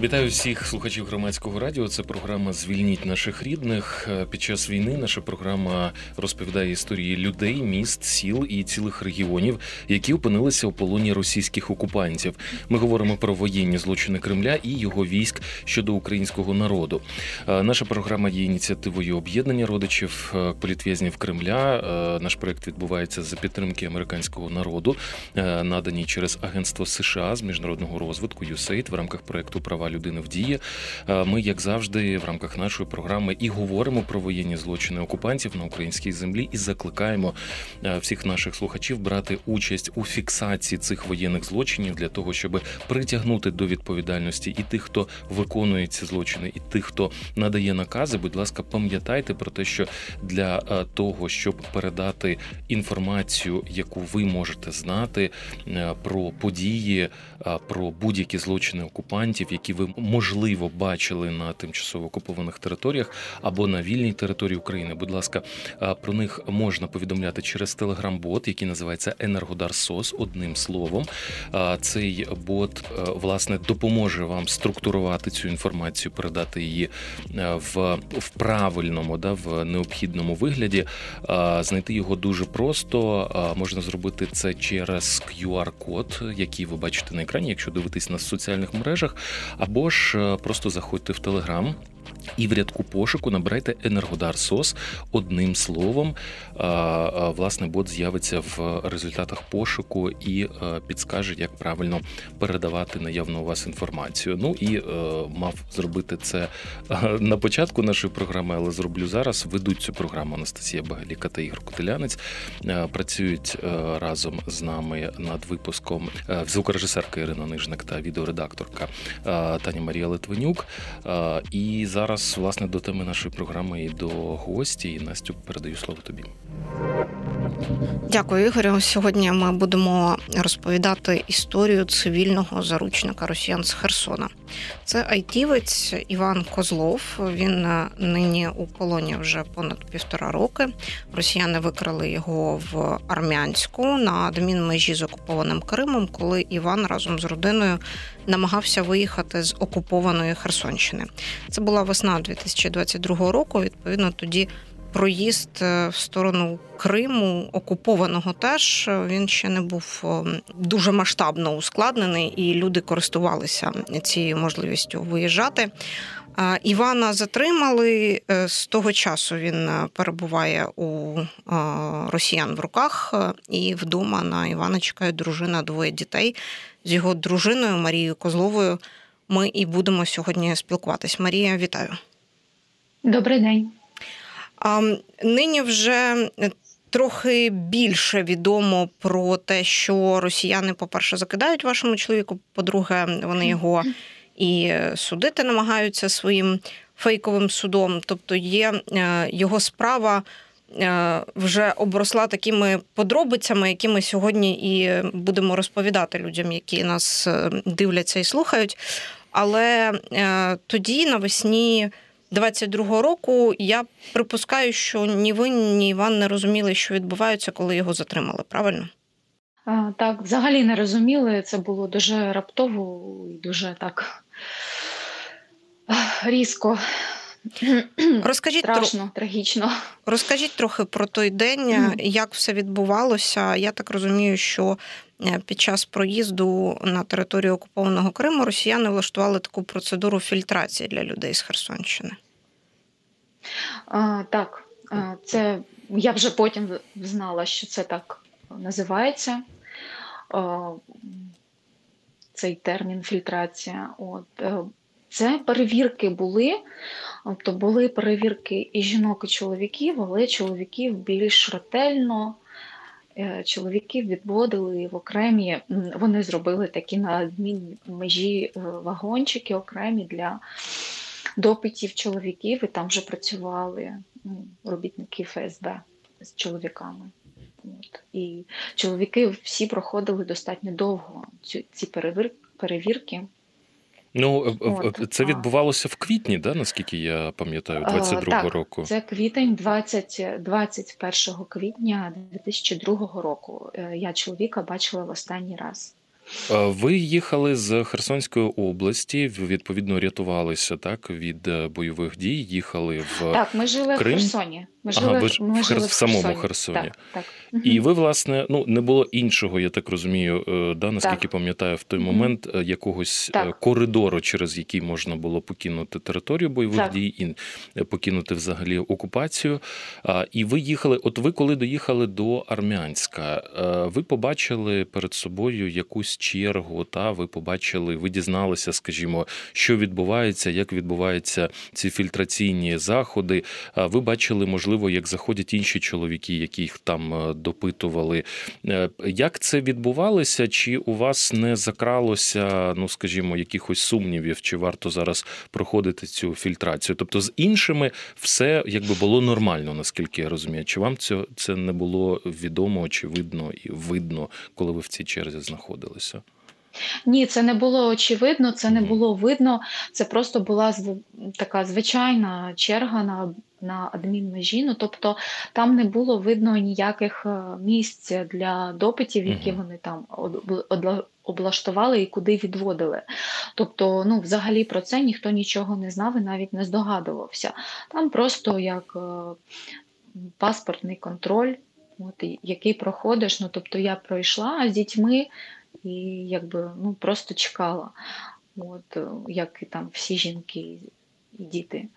Вітаю всіх слухачів громадського радіо. Це програма Звільніть наших рідних. Е, під час війни наша програма розповідає історії людей, міст, сіл і цілих регіонів, які опинилися у полоні російських окупантів. Ми говоримо про воєнні злочини Кремля і його військ щодо українського народу. Е, наша програма є ініціативою об'єднання родичів е, політв'язнів Кремля. Наш проект відбувається за підтримки американського народу, надані через Агентство США з міжнародного розвитку USAID в рамках проекту права людини в дії. Е, ми, як завжди, в рамках нашої програми і говоримо про воєнні злочини окупантів на українській землі і закликаємо е, всіх наших слухачів брати участь у фіксації цих воєнних злочинів для того, щоб притягнути до відповідальності і тих, хто виконує ці злочини, і тих, хто надає накази. Будь ласка, пам'ятайте про те, що для е, того, щоб передати інформацію, яку ви можете знати про події, про будь-які злочини окупантів, які ви можливо бачили на тимчасово окупованих територіях або на вільній території України. Будь ласка, про них можна повідомляти через телеграм-бот, який називається Енергодар Сос. Одним словом, цей бот власне допоможе вам структурувати цю інформацію, передати її в в правильному, да в необхідному вигляді. Знайти його дуже просто. Можна зробити це через QR-код, який ви бачите на екрані, якщо дивитись на соціальних мережах або ж е, просто заходьте в Телеграм. І в рядку пошуку набирайте Енергодар Сос одним словом. Власне, бот з'явиться в результатах пошуку і е, підскаже, як правильно передавати наявну у вас інформацію. Ну і е, мав зробити це на початку нашої програми, але зроблю зараз. Ведуть цю програму Анастасія Багаліка та Ігор Котелянець. Працюють разом з нами над випуском звукорежисерка Ірина Нижник та відеоредакторка Таня Марія Литвинюк. І зараз, власне, до теми нашої програми і до гості. І Настю передаю слово тобі. Дякую, Ігорю. Сьогодні ми будемо розповідати історію цивільного заручника росіян з Херсона. Це айтівець Іван Козлов. Він нині у полоні вже понад півтора роки. Росіяни викрали його в Армянську на адмінмежі з окупованим Кримом, коли Іван разом з родиною намагався виїхати з окупованої Херсонщини. Це була весна 2022 року. Відповідно, тоді проїзд е, в сторону Криму, окупованого теж він ще не був е, дуже масштабно ускладнений, і люди користувалися цією можливістю виїжджати. Івана затримали е, з того часу. Він перебуває у росіян в руках, і вдома на Івана чекає дружина двоє дітей з його дружиною Марією Козловою. Ми і будемо сьогодні спілкуватись. Марія, вітаю. Добрий день. Нині вже трохи більше відомо про те, що росіяни, по-перше, закидають вашому чоловіку. По-друге, вони його і судити намагаються своїм фейковим судом. Тобто є е, його справа. Е, вже обросла такими подробицями, які ми сьогодні і будемо розповідати людям, які нас е, дивляться і слухають. Але тоді навесні 22-го року я припускаю, що ні ви, ні Іван не розуміли, що відбувається, коли його затримали. Правильно? А, Так, взагалі не розуміли. Це було дуже раптово і дуже так різко. Розкажіть Страшно, тро... трагічно. Розкажіть трохи про той день, як все відбувалося. Я так розумію, що Е, під час проїзду на територію окупованого Криму росіяни влаштували таку процедуру фільтрації для людей з Херсонщини. А, Так, це я вже потім знала, що це так називається. Цей термін фільтрація. От. Е, це перевірки були, тобто були перевірки і жінок, і чоловіків, але чоловіків більш ретельно, Е, чоловіків відводили в окремі, вони зробили такі на межі е, вагончики окремі для допитів чоловіків, і там вже працювали робітники ФСБ з чоловіками. От. І чоловіки всі проходили достатньо довго ці перевірки. Ну, От, це відбувалося в квітні, да, наскільки я пам'ятаю, 22-го року. Це квітень 20, 21 квітня 2002 року. Е, Я чоловіка бачила в останній раз. Е, Ви їхали з Херсонської області, відповідно, рятувалися так від е, бойових дій. Їхали в Так, ми жили Крим? в Херсоні. Ми Ага, ви ж ми в жили в самому Херсоні. Так, так. і ви, власне, ну не було іншого, я так розумію, е, да, наскільки Так. пам'ятаю, в той момент якогось Так. коридору, через який можна було покинути територію бойових Так. дій і покинути взагалі окупацію. І ви їхали. От ви коли доїхали до Армянська, ви побачили перед собою якусь чергу, та ви побачили, ви дізналися, скажімо, що відбувається, як відбуваються ці фільтраційні заходи. Ви бачили, можливо, як заходять інші чоловіки, яких там е, допитували. Е, Як це відбувалося? Чи у вас не закралося, ну скажімо, якихось сумнівів, чи варто зараз проходити цю фільтрацію? Тобто з іншими все якби було нормально, наскільки я розумію. Чи вам це, це не було відомо, очевидно і видно, коли ви в цій черзі знаходилися? Ні, це не було очевидно, це не було видно. Це просто була така звичайна черга на, на адмінмежі. Ну, тобто там не було видно ніяких е, місць для допитів, які вони там облаштували і куди відводили. Тобто, ну, взагалі про це ніхто нічого не знав і навіть не здогадувався. Там просто як е, паспортний контроль, от, який проходиш. Ну, тобто я пройшла з дітьми і якби ну, просто чекала, от, як і там всі жінки і діти.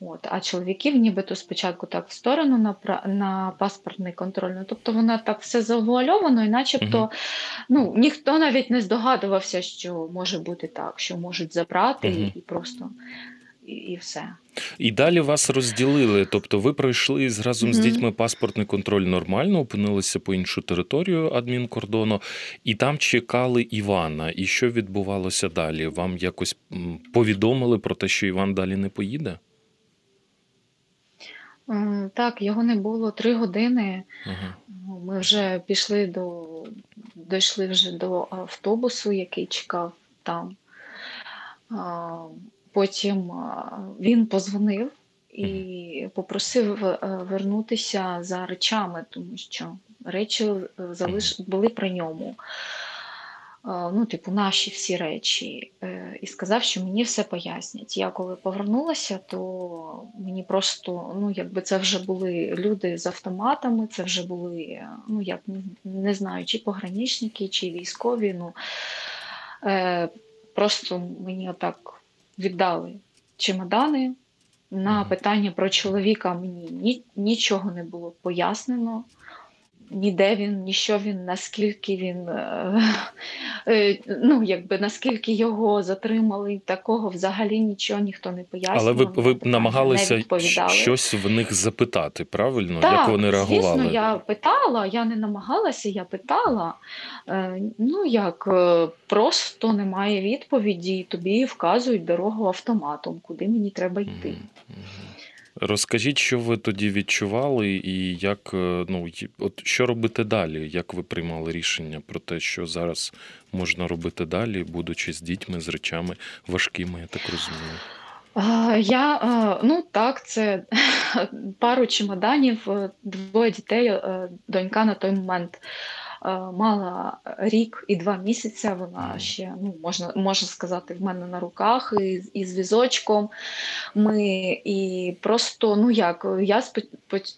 От, а чоловіків нібито спочатку так в сторону на, на паспортний контроль. Ну, тобто воно так все завуальовано, і начебто Мгм. ну, ніхто навіть не здогадувався, що може бути так, що можуть забрати і, і просто і, і все. І далі вас розділили. Тобто ви пройшли з- разом з дітьми паспортний контроль нормально, опинилися по іншу територію адмінкордону, і там чекали Івана. І що відбувалося далі? Вам якось повідомили про те, що Іван далі не поїде? Так, його не було три години. Ага. Ми вже пішли до, дійшли вже до автобусу, який чекав там. Потім він позвонив і попросив е, вернутися за речами, тому що речі е, залиш... були при ньому. Ну, типу, наші всі речі, Е, і сказав, що мені все пояснять. Я коли повернулася, то мені просто, ну, якби це вже були люди з автоматами, це вже були, е, ну, як не, знаю, чи пограничники, чи військові. Ну, е, просто мені отак віддали чемодани. На питання про чоловіка мені ні, нічого не було пояснено. Ніде він, ні що він, наскільки він, е, е, ну, якби наскільки його затримали, такого взагалі нічого ніхто не пояснював. Але ви, ви намагалися щось в них запитати, правильно? Так, Як вони реагували? Звісно, я питала, я не намагалася, я питала. Е, ну як, просто немає відповіді, тобі вказують дорогу автоматом, куди мені треба йти. Мгм. Розкажіть, що ви тоді відчували, і як е, ну от що робити далі? Як ви приймали рішення про те, що зараз можна робити далі, будучи з дітьми, з речами важкими, я так розумію. Я, е, ну так, це пару чемоданів, е, двоє дітей. Донька на той момент мала рік і два місяці. Вона ще, ну, можна, можна сказати, в мене на руках і, і з візочком. Ми і просто, ну як, я спо-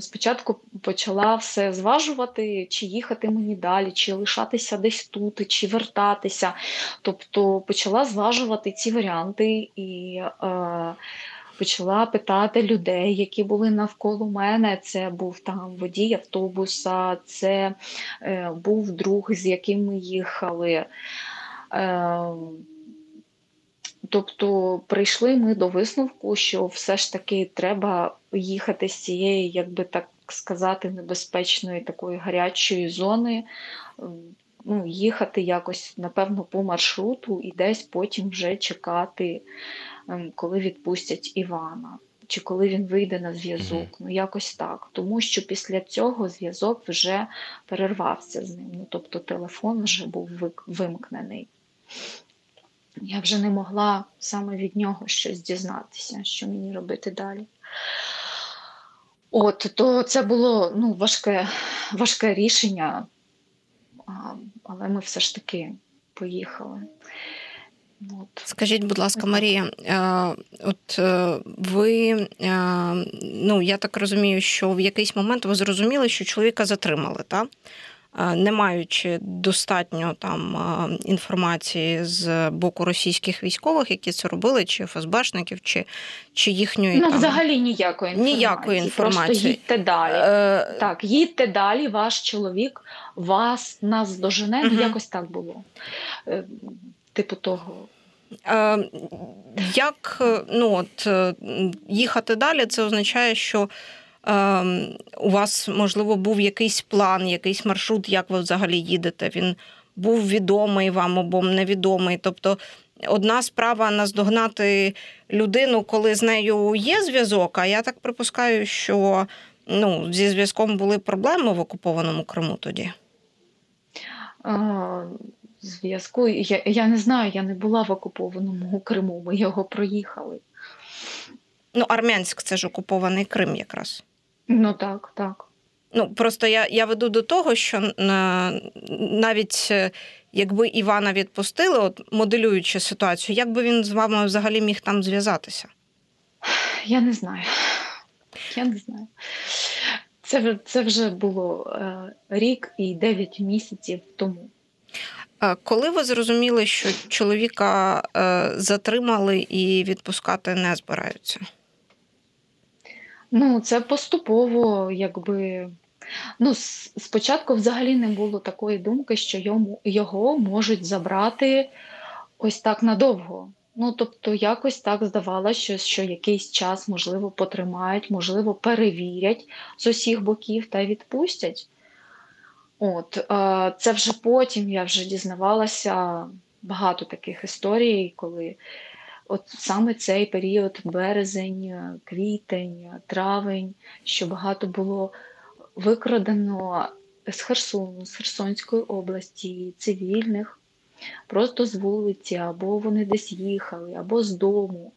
спочатку почала все зважувати, чи їхати мені далі, чи лишатися десь тут, чи вертатися. Тобто почала зважувати ці варіанти і е, почала питати людей, які були навколо мене. Це був там водій автобуса, це е, був друг, з яким ми їхали. Е, Тобто прийшли ми до висновку, що все ж таки треба їхати з цієї, як би так сказати, небезпечної такої гарячої зони, ем, ну, їхати якось, напевно, по маршруту і десь потім вже чекати, коли відпустять Івана. Чи коли він вийде на зв'язок, ну якось так. Тому що після цього зв'язок вже перервався з ним. Ну, тобто телефон вже був вимкнений. я вже не могла саме від нього щось дізнатися, що мені робити далі. От, то це було ну, важке, важке рішення, але ми все ж таки поїхали. Скажіть, будь ласка, Марія, е, от е, ви, е, ну я так розумію, що в якийсь момент ви зрозуміли, що чоловіка затримали, так? не маючи достатньо там інформації з боку російських військових, які це робили, чи ФСБшників, чи чи їхньої ну там... взагалі ніякої інформації. Ніякої інформації. Просто їдьте далі. Е... Так, їдьте далі, ваш чоловік вас нас дожене. Угу. Якось так було. Е, типу того. Е, як ну от їхати далі, це означає, що у вас, можливо, був якийсь план, якийсь маршрут, як ви взагалі їдете. Він був відомий вам або невідомий. Тобто, одна справа наздогнати людину, коли з нею є зв'язок. А я так припускаю, що ну, зі зв'язком були проблеми в окупованому Криму тоді. Зв'язку я я не знаю, я не була в окупованому Криму, ми його проїхали. Ну, Армянськ це ж окупований Крим якраз. Ну так, так. Ну просто я я веду до того, що навіть е, якби Івана відпустили, от моделюючи ситуацію, як би він з вами взагалі міг там зв'язатися? Я не знаю. Я не знаю. Це це вже було е, рік і дев'ять місяців тому. Коли ви зрозуміли, що чоловіка е, затримали і відпускати не збираються? Ну, це поступово, якби. Ну, спочатку взагалі не було такої думки, що йому, його можуть забрати ось так надовго. Ну, тобто, якось так здавалося, що якийсь час, можливо, потримають, можливо, перевірять з усіх боків та відпустять. От, Це вже потім я вже дізнавалася багато таких історій, коли от саме цей період, березень, квітень, травень, що багато було викрадено з Херсону, з Херсонської області, цивільних, просто з вулиці, або вони десь їхали, або з дому.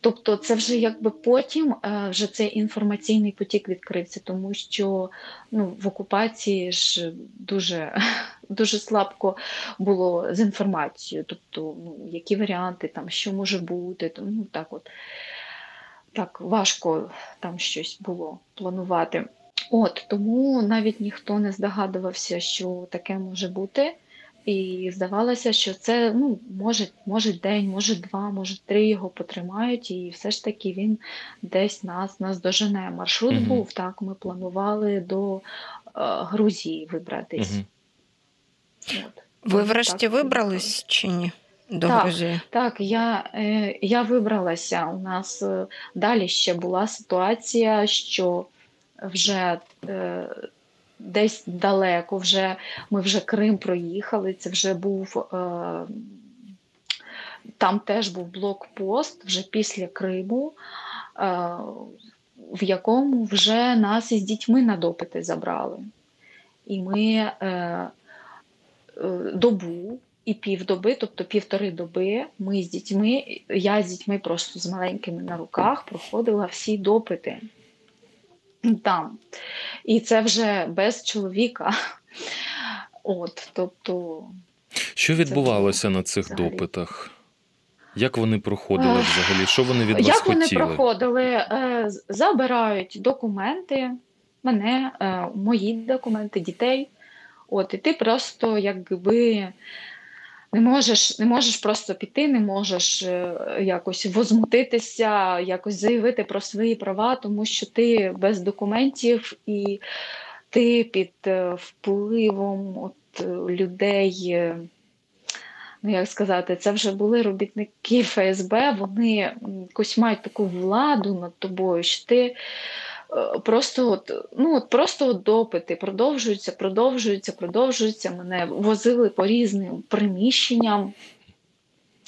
Тобто, це вже якби потім е, вже цей інформаційний потік відкрився, тому що ну, в окупації ж дуже дуже слабко було з інформацією, тобто ну, які варіанти, там, що може бути, ну, так от так важко там щось було планувати. От Тому навіть ніхто не здогадувався, що таке може бути. І здавалося, що це ну, може може день, може два, може три його потримають, і все ж таки він десь нас нас дожене. Маршрут угу. був так. Ми планували до е, Грузії вибратись. Угу. От. Ви врешті так, вибрались чи ні? До так, Грузії? Так, я е, я вибралася. У нас е, далі ще була ситуація, що вже е, десь далеко, вже ми вже Крим проїхали. Це вже був е, там теж був блокпост вже після Криму, е, в якому вже нас із дітьми на допити забрали. І ми е, е, добу. І півдоби, тобто півтори доби, ми з дітьми, я з дітьми просто з маленькими на руках проходила всі допити там. І це вже без чоловіка. От, тобто... Що відбувалося на цих взагалі. допитах? Як вони проходили взагалі? Що вони від вас Як хотіли? вони проходили? Е, забирають документи, мене, е, мої документи, дітей. От, І ти просто якби не можеш не можеш просто піти, не можеш е, якось возмутитися, якось заявити про свої права, тому що ти без документів і ти під е, впливом от е, людей. Ну, як сказати, це вже були робітники ФСБ, вони якось мають таку владу над тобою, що ти просто от, ну, от просто допити продовжуються, продовжуються, продовжуються. Мене возили по різним приміщенням.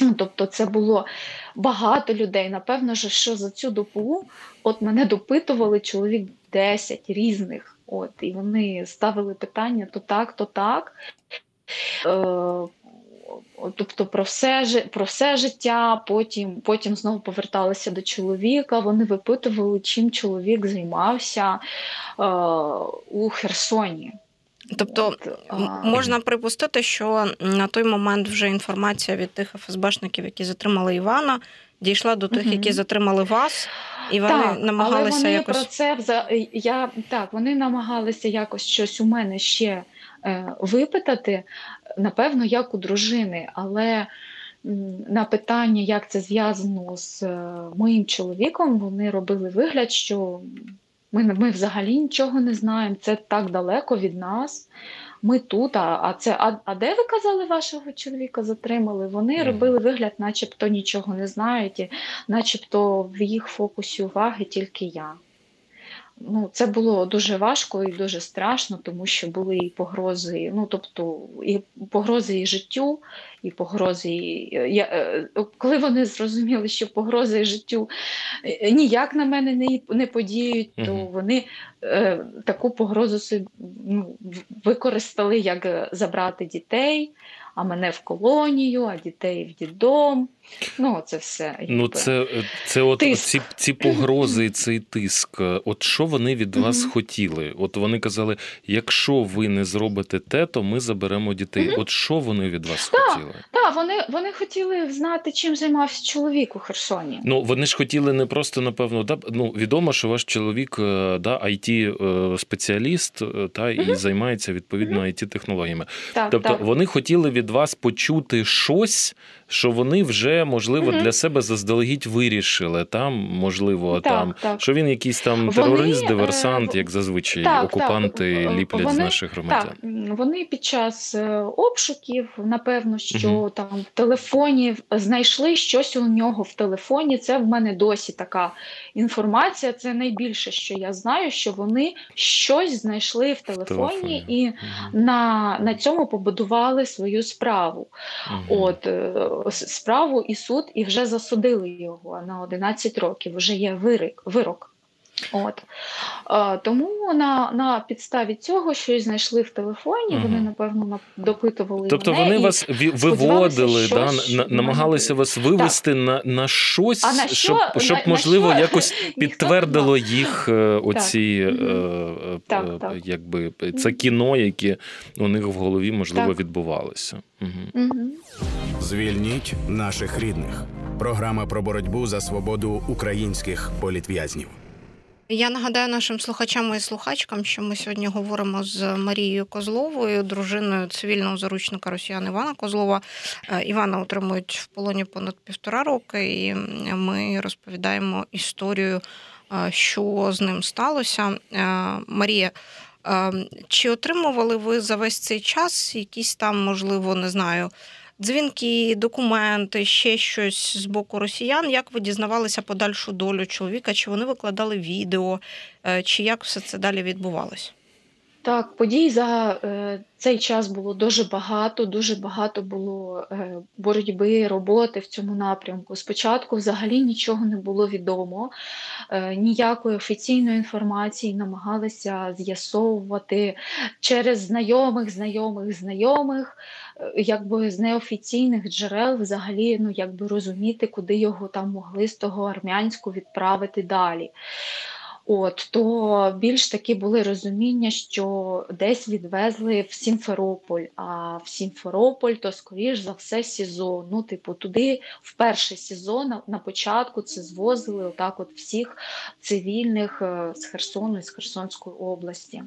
Ну, тобто це було багато людей. Напевно, що за цю добу от мене допитували чоловік 10 різних. От, І вони ставили питання то так, то так. Е, Тобто про все про все життя, потім потім знову поверталися до чоловіка. Вони випитували, чим чоловік займався е, у Херсоні. Тобто От, можна припустити, що на той момент вже інформація від тих ФСБшників, які затримали Івана, дійшла до тих, угу. які затримали вас, і вони так, намагалися але вони якось про це я так. Вони намагалися якось щось у мене ще е, випитати, напевно, як у дружини, але. На питання, як це зв'язано з е, моїм чоловіком, вони робили вигляд, що ми ми взагалі нічого не знаємо, це так далеко від нас. Ми тут, а а це а, а де ви казали, вашого чоловіка затримали? Вони mm. робили вигляд, начебто нічого не знають, і начебто в їх фокусі уваги тільки я. Ну, Це було дуже важко і дуже страшно, тому що були і погрози, ну тобто і погрози і життю, і погрози. І, я, е, Коли вони зрозуміли, що погрози і життю е, ніяк на мене не не подіють, то вони е, таку погрозу ну, використали, як забрати дітей а мене в колонію, а дітей в дідом. Ну, це все. Ну, це це от ці ці погрози, цей тиск. От що вони від вас хотіли? От вони казали: якщо ви не зробите те, то ми заберемо дітей. От що вони від вас хотіли? Так, вони вони хотіли знати, чим займався чоловік у Херсоні. Ну вони ж хотіли не просто напевно, да ну відомо, що ваш чоловік е, да it е, спеціаліст е, та і займається відповідно it технологіями. Так, тобто так. вони хотіли від вас почути щось, що вони вже можливо для себе заздалегідь вирішили. Там можливо, так, там так. що він якийсь там терорист, вони, диверсант, як зазвичай так, окупанти так. ліплять вони, з наших громадян. Так, Вони під час е, обшуків, напевно, що угу. там в телефоні знайшли щось у нього в телефоні. Це в мене досі така інформація. Це найбільше, що я знаю, що вони щось знайшли в телефоні, в телефоні. і угу. на, на цьому побудували свою справу. От е, справу і суд, і вже засудили його на 11 років. Вже є вирок. вирок. От. Тому на на підставі цього щось знайшли в телефоні, угу. вони, напевно, допитували. Тобто мене вони вас виводили, да, намагалися вас вивести на на щось, а на що, щоб, щоб на, можливо, на що? якось підтвердило їх е, оці, так. Е, так, е, так. якби це кіно, яке у них в голові можливо відбувалося. Угу. Угу. Звільніть наших рідних. Програма про боротьбу за свободу українських політв'язнів. Я нагадаю нашим слухачам і слухачкам, що ми сьогодні говоримо з Марією Козловою, дружиною цивільного заручника Росіян Івана Козлова. Е, Івана утримують в полоні понад півтора роки, і ми розповідаємо історію, е, що з ним сталося. Е, Марія. Чи отримували ви за весь цей час якісь там, можливо, не знаю, дзвінки, документи, ще щось з боку росіян. Як ви дізнавалися подальшу долю чоловіка? Чи вони викладали відео, е, чи як все це далі відбувалось? Так, подій за е, цей час було дуже багато, дуже багато було е, боротьби, роботи в цьому напрямку. Спочатку взагалі нічого не було відомо, е, ніякої офіційної інформації намагалися з'ясовувати через знайомих, знайомих, знайомих, якби з неофіційних джерел взагалі ну, якби розуміти, куди його там могли з того армянську відправити далі. От то більш такі були розуміння, що десь відвезли в Сімферополь, а в Сімферополь то, скоріш за все, СІЗО. Ну, типу, туди в перший сезон на, на початку це звозили отак от всіх цивільних е, з Херсону і з Херсонської області,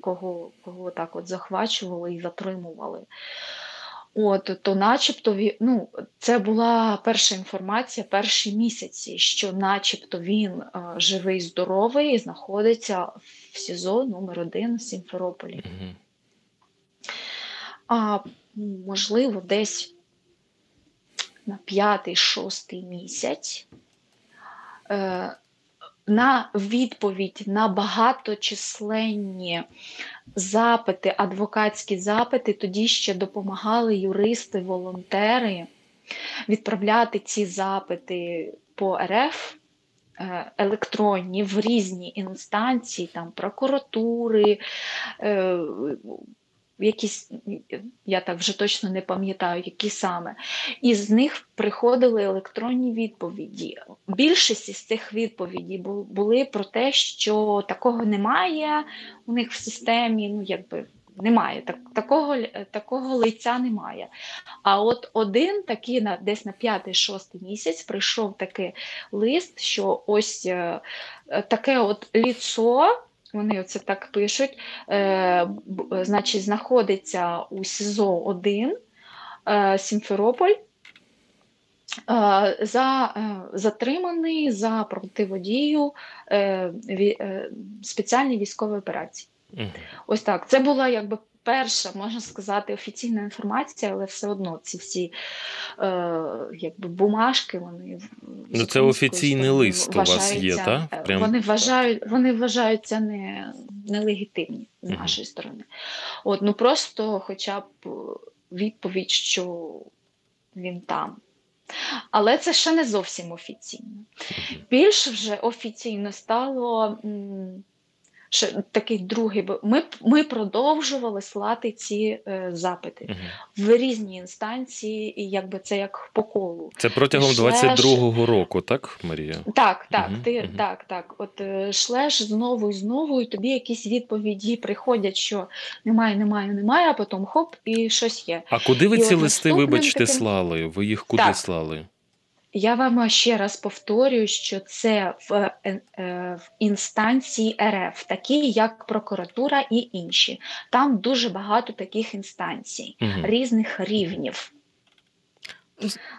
кого кого так от захвачували і затримували. От, то начебто ну, це була перша інформація, перші місяці, що начебто він е, живий, здоровий і знаходиться в СІЗО номер 1 в Сімферополі. Угу. А можливо, десь на п'ятий-шостий місяць. Е, на відповідь на багаточисленні запити, адвокатські запити, тоді ще допомагали юристи, волонтери відправляти ці запити по РФ. Е, електронні в різні інстанції, там прокуратури, е, якісь, я так вже точно не пам'ятаю, які саме, і з них приходили електронні відповіді. Більшість із цих відповідей були про те, що такого немає у них в системі, ну якби немає, так, такого такого лиця немає. А от один такий на десь на п'ятий-шостий місяць прийшов такий лист, що ось е, таке от ліцо. Вони оце так пишуть, е, значить, знаходиться у СІЗО 1 е, Сімферополь. Е, за е, затриманий за противодію е, е, спеціальній військовій операції. Угу. Ось так. Це була якби перша, можна сказати, офіційна інформація, але все одно ці всі е, якби бумажки, вони ну, це офіційний лист у вас є, так? Е, Прям... Вони вважають, вони вважаються не, нелегітимні з нашої угу. сторони. От, ну просто хоча б відповідь, що він там. Але це ще не зовсім офіційно. Більш вже офіційно стало ще такий другий, бо ми ми продовжували слати ці е, запити угу. в різні інстанції, і якби це як по колу. Це протягом шлеш... 22-го року, так, Марія? Так, так, угу. ти угу. так, так. От е, шлеш знову і знову, і тобі якісь відповіді приходять, що немає, немає, немає, а потім хоп, і щось є. А куди ви і ці листи, вибачте, таким... слали? Ви їх куди так. слали? Я вам ще раз повторюю, що це в, е, е, в інстанції РФ, такі як прокуратура і інші. Там дуже багато таких інстанцій, угу. різних рівнів.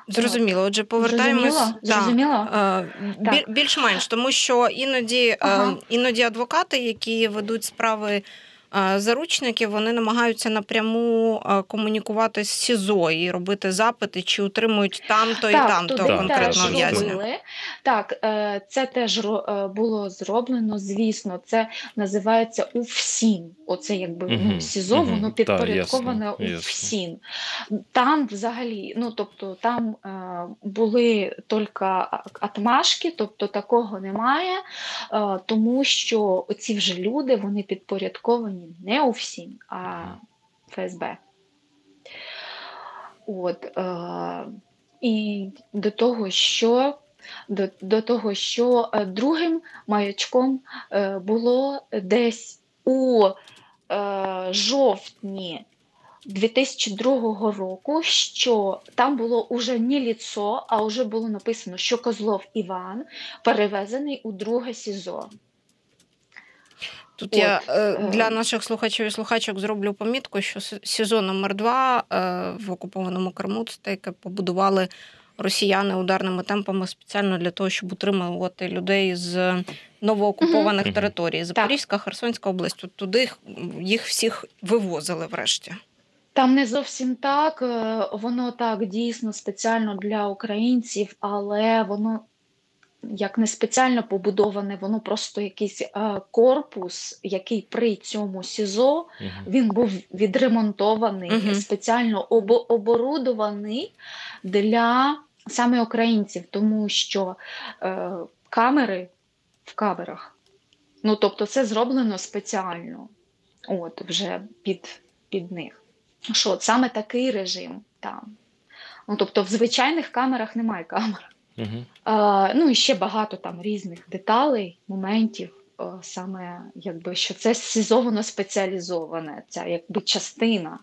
Зрозуміло, отже, повертаємось Зрозуміло? Біль, більш-менш, тому що іноді ага. іноді адвокати, які ведуть справи заручники вони намагаються напряму комунікувати з СІЗО і робити запити, чи утримують там-то і там-то конкретно в'язня. Так, е, це теж е, було зроблено, звісно, це називається УФСІН. Оце якби угу, ну, СІЗО, угу, воно підпорядковане у УФСІН. Там взагалі, ну тобто там е, були тільки атмашки, тобто такого немає, тому що ці вже люди вони підпорядковані ні, не у всім, а ФСБ. От, е, І до того, що до, до того, що е, другим маячком е, було десь у е, жовтні 2002 року, що там було уже не ліцо, а вже було написано, що Козлов Іван перевезений у друге СІЗО. Тут От. я е, для наших слухачів і слухачок зроблю помітку, що сезон номер 2 е, в окупованому Криму це яке побудували росіяни ударними темпами спеціально для того, щоб утримувати людей з новоокупованих угу. територій. Запорізька, Херсонська область. Тут туди їх всіх вивозили врешті. Там не зовсім так, е, воно так дійсно спеціально для українців, але воно як не спеціально побудоване, воно просто якийсь е, корпус, який при цьому СІЗО угу. він був відремонтований, угу. спеціально об, оборудований для саме українців, тому що е, камери в камерах, ну тобто, це зроблено спеціально, от вже під, під них. Що саме такий режим там. Ну, Тобто, в звичайних камерах немає камер. Угу. А, Ну і ще багато там різних деталей, моментів, саме якби що це сезовано спеціалізоване, ця якби частина.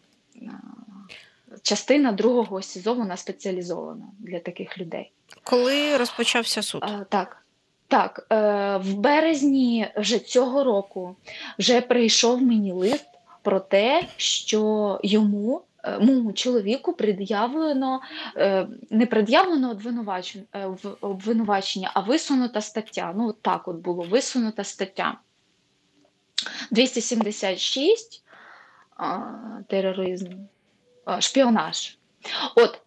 Частина другого СІЗО вона спеціалізована для таких людей. Коли розпочався суд? А, Так. Так, е, в березні вже цього року вже прийшов мені лист про те, що йому моєму чоловіку пред'явлено е, не пред'явлено е, обвинувачення, а висунута стаття. Ну, от так от було висунута стаття. 276 тероризм, шпіонаж. От,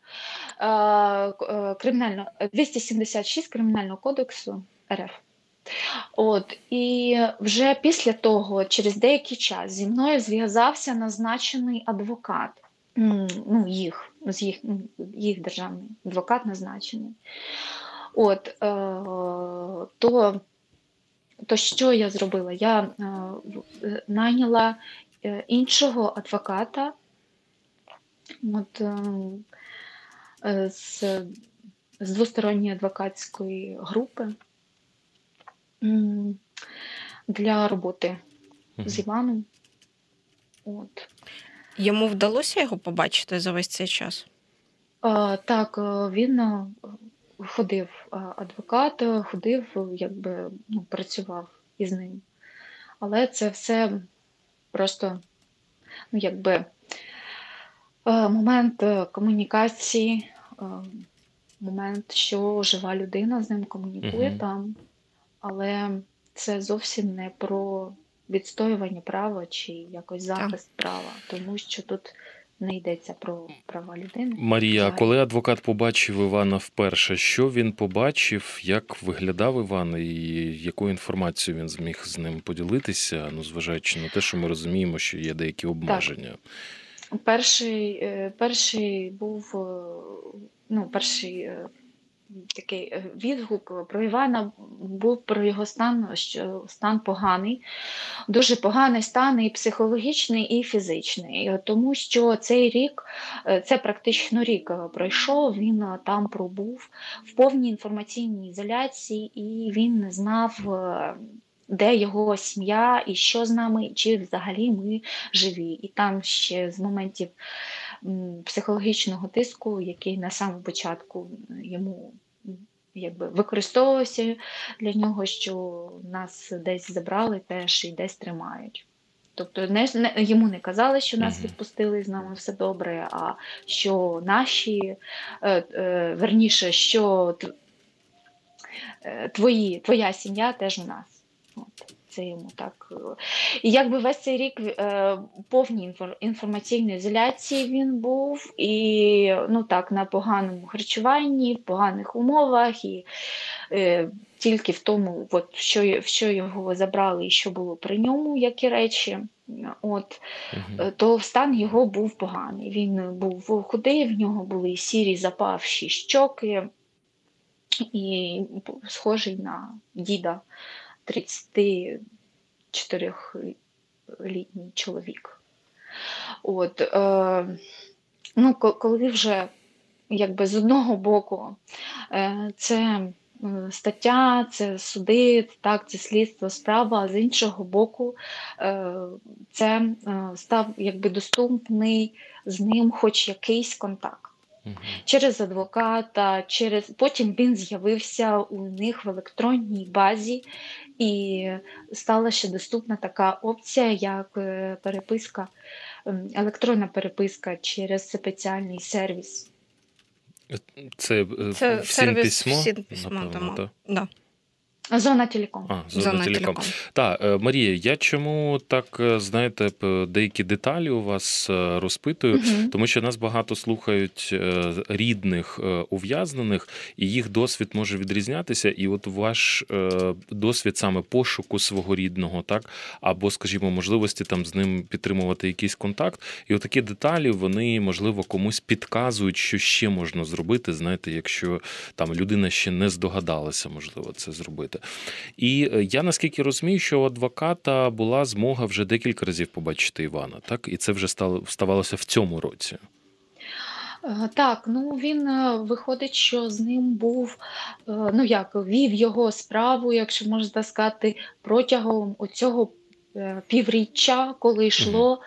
кримінально, 276 Кримінального кодексу РФ. От, І вже після того, через деякий час, зі мною зв'язався назначений адвокат ну, їх, з їх їх державний адвокат назначений. От, е, то, то що я зробила? Я е, найняла е, іншого адвоката от, е, е, з, з двосторонньої адвокатської групи для роботи Мгм. з Іваном. От. Йому вдалося його побачити за весь цей час? А, так, е, він е, ходив е, адвокат, ходив, якби ну, працював із ним. Але це все просто, ну, якби момент комунікації, момент, що жива людина з ним комунікує Мгм. там, але це зовсім не про відстоювання права чи якось захист права, тому що тут не йдеться про права людини. Марія, а коли адвокат побачив Івана вперше, що він побачив, як виглядав Іван і яку інформацію він зміг з ним поділитися, ну зважаючи на те, що ми розуміємо, що є деякі обмеження. Перший, е, перший був е, ну, перший е, такий е, відгук про Івана був про його стан, що стан поганий, дуже поганий стан і психологічний, і фізичний. Тому що цей рік, е, це практично рік е, пройшов, він там пробув в повній інформаційній ізоляції, і він не знав. Де його сім'я і що з нами, чи взагалі ми живі. І там ще з моментів психологічного тиску, який на самому початку йому якби використовувався для нього, що нас десь забрали теж і десь тримають. Тобто не, не, йому не казали, що нас відпустили, з нами все добре, а що наші, е, е, верніше, що е, твої, твоя сім'я теж у нас. От, це йому так. е. І якби весь цей рік е, повній інфор- інформаційній ізоляції він був, і ну так, на поганому харчуванні, в поганих умовах, і е, тільки в тому, от, що, що його забрали і що було при ньому, які речі. От, е, то стан його був поганий. Він був худий, в нього були сірі запавші щоки, і схожий на діда 34-літній чоловік. От, е, ну, коли вже якби з одного боку е, це е, стаття, це суди, так, це слідство, справа, а з іншого боку, е, це е, став якби доступний з ним хоч якийсь контакт через адвоката, через потім він з'явився у них в електронній базі, і стала ще доступна така опція, як е, переписка, ем, електронна переписка через спеціальний сервіс. Це, е, Це всім сервіс письмо, «Всім письмо», напевно? Да. Зона Телеком. А, зона, Зона телеком. телеком. Так, е, Марія, я чому так е, знаєте, деякі деталі у вас е, розпитую? Мгм. Тому що нас багато слухають рідних ув'язнених, і їх досвід може відрізнятися. І от ваш досвід саме пошуку свого рідного, так або, скажімо, можливості там з ним підтримувати якийсь контакт. І от такі деталі вони можливо комусь підказують, що ще можна зробити. Знаєте, якщо там людина ще не здогадалася, можливо, це зробити. І е, я наскільки розумію, що у адвоката була змога вже декілька разів побачити Івана, так і це вже стало ставалося в цьому році. Е, Так, ну він е, виходить, що з ним був, ну як, вів його справу, якщо можна сказати, протягом оцього півріччя, коли йшло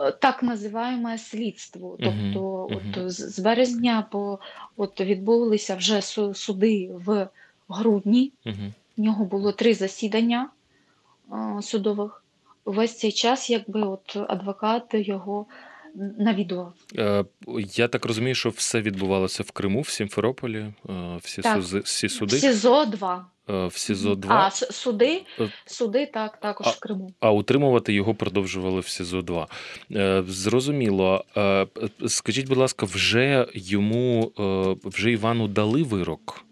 е, так називаємо слідство. Тобто, мгм. от з березня по от відбулися вже суди в грудні. Угу. В нього було три засідання е, судових. Весь цей час, якби от адвокат його навідував. Е, Я так розумію, що все відбувалося в Криму, в Сімферополі, е, всі, Так. сузи, всі суди В СІЗО 2. е, в СІЗО 2, А, суди, суди так, також а- в Криму. а утримувати його продовжували в СІЗО 2. Е, Зрозуміло. Скажіть, будь ласка, вже йому, вже Івану дали вирок?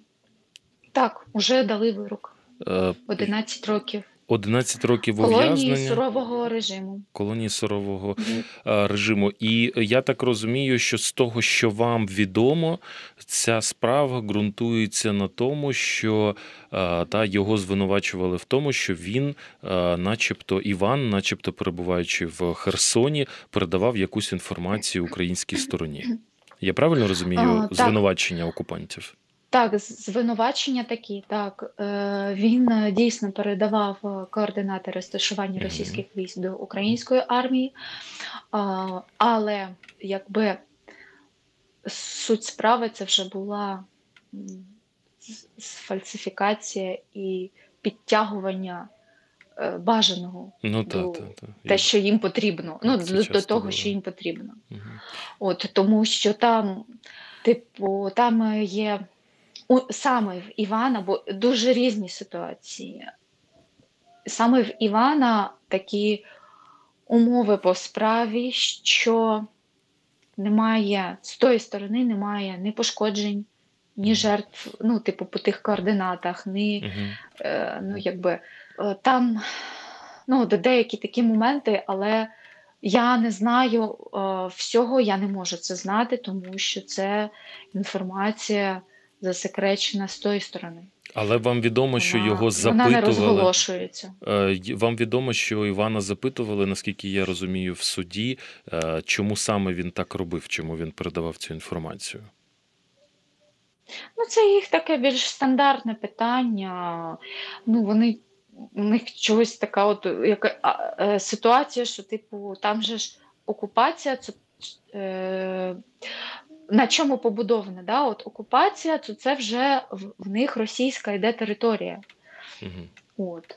Так, уже дали вирок. Е, 11 років. 11 років Колонії сурового режиму. колонії сурового е, режиму. І я так розумію, що з того, що вам відомо, ця справа ґрунтується на тому, що е, та його звинувачували в тому, що він, е, начебто, Іван, начебто перебуваючи в Херсоні, передавав якусь інформацію українській стороні. Я правильно розумію звинувачення окупантів? Так, звинувачення такі. Так, е, він е, дійсно передавав е, координати розташування російських військ до української армії, але якби суть справи це вже була фальсифікація і підтягування бажаного, Ну так, так, так. те, що їм потрібно. Ну, до, до того, буває. що їм потрібно. Мгм. От тому що там, типу, там є у, саме в Івана, бо дуже різні ситуації. Саме в Івана такі умови по справі, що немає з тої сторони немає ні пошкоджень, ні жертв, ну, типу, по тих координатах, ні Мгм. е, ну, якби, е, там ну, де- деякі такі моменти, але я не знаю е, всього, я не можу це знати, тому що це інформація засекречена з тої сторони. Але вам відомо, що Вона- його Вона не розголошується. Е, Вам відомо, що Івана запитували, наскільки я розумію, в суді, е, чому саме він так робив, чому він передавав цю інформацію. Ну, це їх таке більш стандартне питання. Ну, вони у них чогось така от яка а, е, ситуація, що, типу, там же ж окупація, це е, на чому побудована? Да? От окупація, то це вже в, в них російська йде територія. Мгм. От.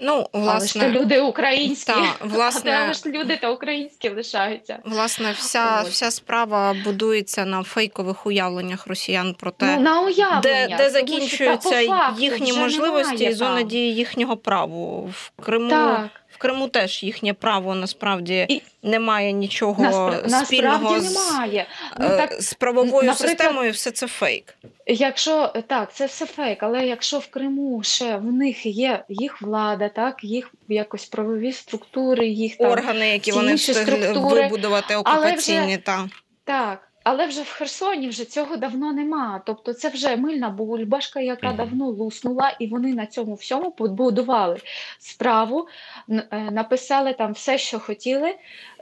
Ну, Але ж власне, то люди українські, та, власне- але ж люди та українські лишаються. власне, вся, Ось. вся справа будується на фейкових уявленнях росіян про те, ну, на уявлення, де, де тому що закінчуються факту їхні можливості немає і зона дії їхнього праву. В Криму, Так. В Криму теж їхнє право насправді немає нічого Наспра- спільного насправді з, немає. Ну, е, так, з правовою наприклад, системою, все це фейк. Якщо так, це все фейк, але якщо в Криму ще в них є їх влада, так, їх якось правові структури, їх там Органи, які вони встигли структури, вибудувати але вже- окупаційні, та. так. Але вже в Херсоні вже цього давно нема. Тобто це вже мильна бульбашка, яка давно луснула, і вони на цьому всьому побудували справу, е, написали там все, що хотіли,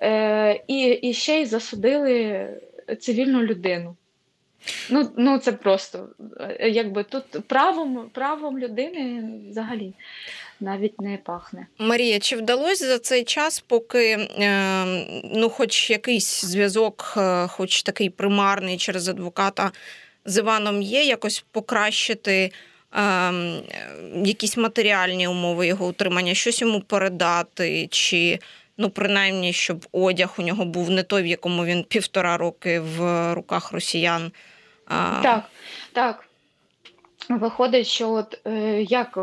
е, і, і ще й засудили цивільну людину. Ну, ну це просто е, якби тут правом, правом людини взагалі навіть не пахне. Марія, чи вдалося за цей час, поки е, ну, хоч якийсь зв'язок, е, хоч такий примарний через адвоката з Іваном є, якось покращити е, якісь матеріальні умови його утримання, щось йому передати, чи ну, принаймні, щоб одяг у нього був не той, в якому він півтора роки в руках росіян. Так, так. Виходить, що от як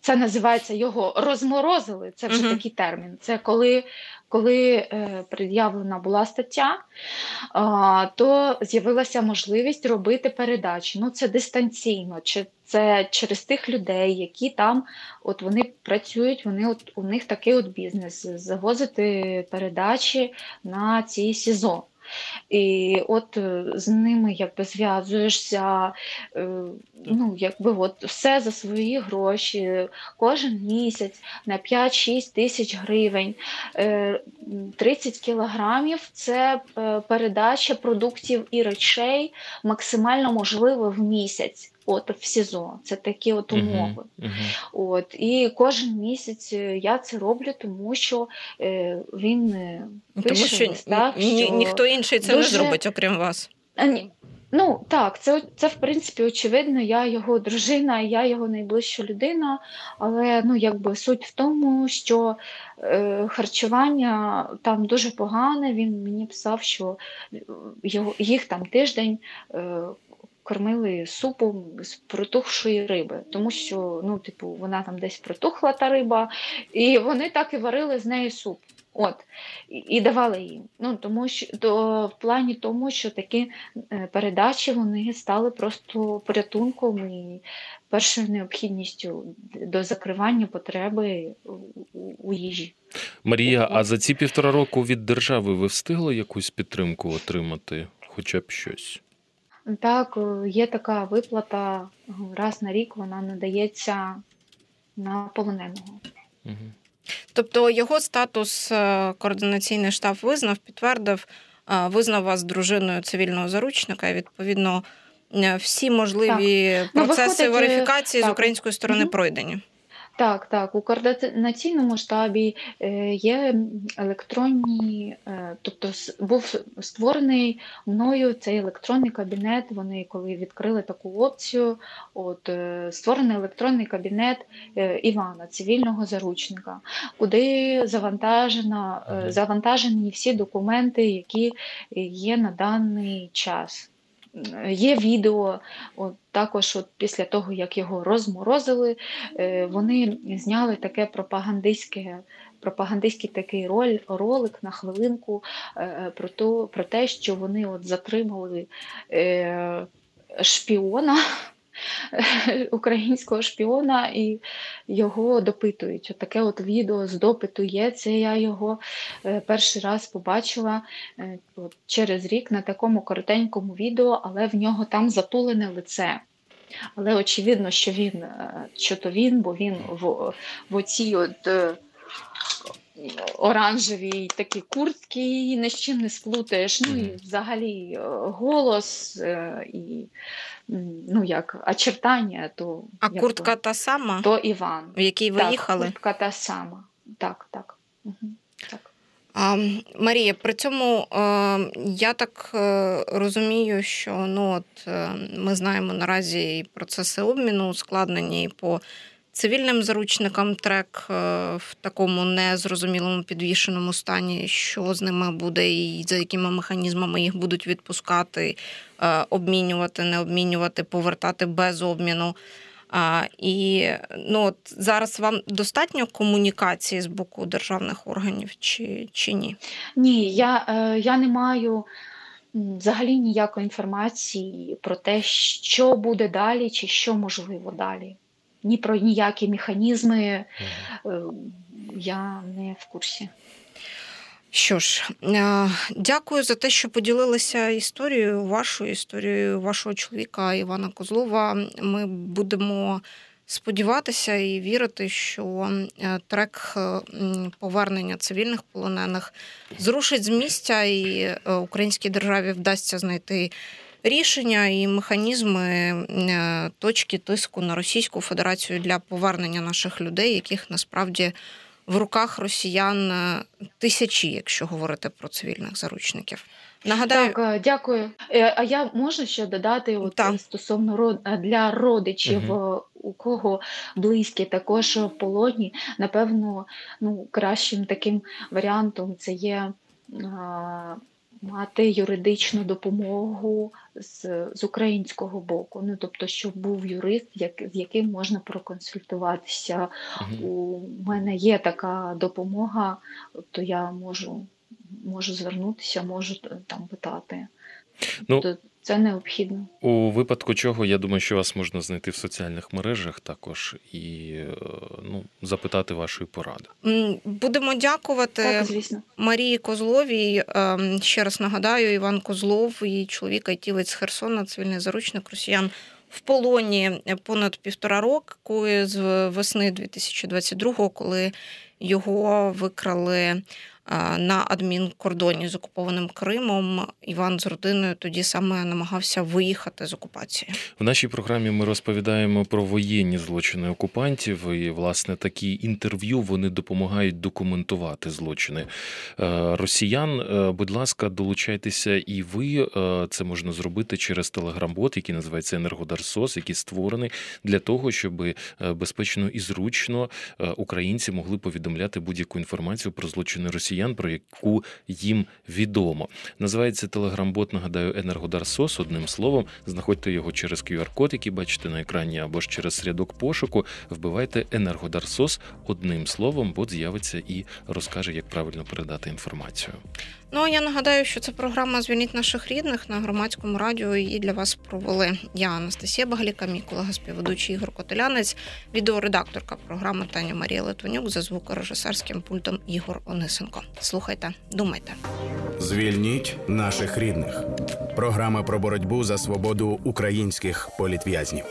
це називається його розморозили, це вже Мгм. такий термін. Це коли, коли е, пред'явлена була стаття, то з'явилася можливість робити передачі. Ну, це дистанційно, чи це через тих людей, які там от вони працюють, вони от у них такий от бізнес завозити передачі на ці СІЗО. І от е, з ними якби зв'язуєшся, е, ну якби от все за свої гроші, кожен місяць на 5-6 тисяч гривень, Е, 30 кілограмів це е, передача продуктів і речей максимально можливо в місяць. От в СІЗО. Це такі от умови. Мгм. От і кожен місяць е, я це роблю, тому що е, він е, тому що листах, ні- ні- що ніхто інший це не зробить, окрім вас. А, ні. Ну так, це, це в принципі очевидно. Я його дружина, я його найближча людина. Але ну якби суть в тому, що е, харчування там дуже погане. Він мені писав, що його їх там тиждень. Е, Кормили супом з протухшої риби, тому що ну, типу, вона там десь протухла та риба, і вони так і варили з неї суп. От, і, і давали їм. Ну, тому що то, в плані тому, що такі е, передачі вони стали просто порятунком і першою необхідністю до закривання потреби у їжі. Марія, а за ці півтора року від держави ви встигли якусь підтримку отримати, хоча б щось? Так, є така виплата раз на рік вона надається на полоненого. Угу. Тобто його статус е, координаційний штаб визнав, підтвердив, е, визнав вас дружиною цивільного заручника і відповідно е, всі можливі так. Ну, процеси ну, виходить, верифікації так. з української сторони угу. пройдені. Так, так, у координаційному штабі е, є електронні, е, тобто був створений мною цей електронний кабінет. Вони коли відкрили таку опцію, от е, створений електронний кабінет Івана, цивільного заручника, куди завантажено, завантажені всі документи, які є на даний час. Є відео, от також от після того, як його розморозили, е, вони зняли таке пропагандистське. Пропагандистський такий роль, ролик на хвилинку е, про то, про те, що вони от затримали е, шпіона українського шпіона і його допитують. От таке от відео з допиту є. Це я його е, перший раз побачила е, через рік на такому коротенькому відео, але в нього там затулене лице. Але очевидно, що він е, що то він, бо він в, в оцій от оранжевій такі куртки, її ні з чим не сплутаєш. Ну і взагалі голос і ну як очертання, то а як куртка то, та сама? То Іван. В якій ви так, їхали? Куртка та сама. Так, так. Угу. так. А, Марія, при цьому я так е, розумію, що ну от е, ми знаємо наразі і процеси обміну ускладнені по цивільним заручникам трек е, в такому незрозумілому підвішеному стані, що з ними буде, і за якими механізмами їх будуть відпускати, е, обмінювати, не обмінювати, повертати без обміну. А, І ну, от зараз вам достатньо комунікації з боку державних органів чи чи ні? Ні, я, е, я не маю. Взагалі ніякої інформації про те, що буде далі, чи що можливо далі ні про ніякі механізми угу. я не в курсі. Що ж, е, дякую за те, що поділилися історією, вашою історією, вашого чоловіка Івана Козлова. Ми будемо сподіватися і вірити, що е, трек повернення цивільних полонених зрушить з місця, і українській державі вдасться знайти рішення і механізми е, точки тиску на Російську Федерацію для повернення наших людей, яких насправді в руках росіян е, тисячі, якщо говорити про цивільних заручників. Нагадаю, так, е, дякую. А я можу ще додати от так. стосовно род для родичів, угу. у кого близькі також в полоні. Напевно, ну кращим таким варіантом це є мати юридичну допомогу з з українського боку. Ну тобто, щоб був юрист, як, з яким можна проконсультуватися. Угу. У мене є така допомога, то я можу можу звернутися, можу там питати. Ну, тобто, це необхідно у випадку чого. Я думаю, що вас можна знайти в соціальних мережах також і е, ну запитати вашої поради. Будемо дякувати так, звісно. Марії Козловій. Ем, ще раз нагадаю, Іван Козлов, її чоловік айтівець з Херсона, цивільний заручник росіян. В полоні понад півтора року з весни 2022-го, коли його викрали на адмінкордоні з окупованим Кримом. Іван з родиною тоді саме намагався виїхати з окупації. В нашій програмі ми розповідаємо про воєнні злочини окупантів. І власне такі інтерв'ю вони допомагають документувати злочини е, росіян. Е, будь ласка, долучайтеся, і ви е, це можна зробити через телеграм-бот, який називається Енергодарсос, який створений для того, щоб безпечно і зручно українці могли повідомляти будь-яку інформацію про злочини росіян росіян, про яку їм відомо. Називається телеграм-бот, нагадаю, Енергодарсос. Одним словом, знаходьте його через QR-код, який бачите на екрані, або ж через рядок пошуку. Вбивайте Енергодарсос одним словом, бот з'явиться і розкаже, як правильно передати інформацію. Ну я нагадаю, що це програма Звільніть наших рідних на громадському радіо. Її для вас провели я, Анастасія Багаліка, мій колега співведучий Ігор Котелянець, відеоредакторка програми Таня Марія Литвинюк за звукорежисерським пультом Ігор Онисенко. Слухайте, думайте. Звільніть наших рідних. Програма про боротьбу за свободу українських політв'язнів.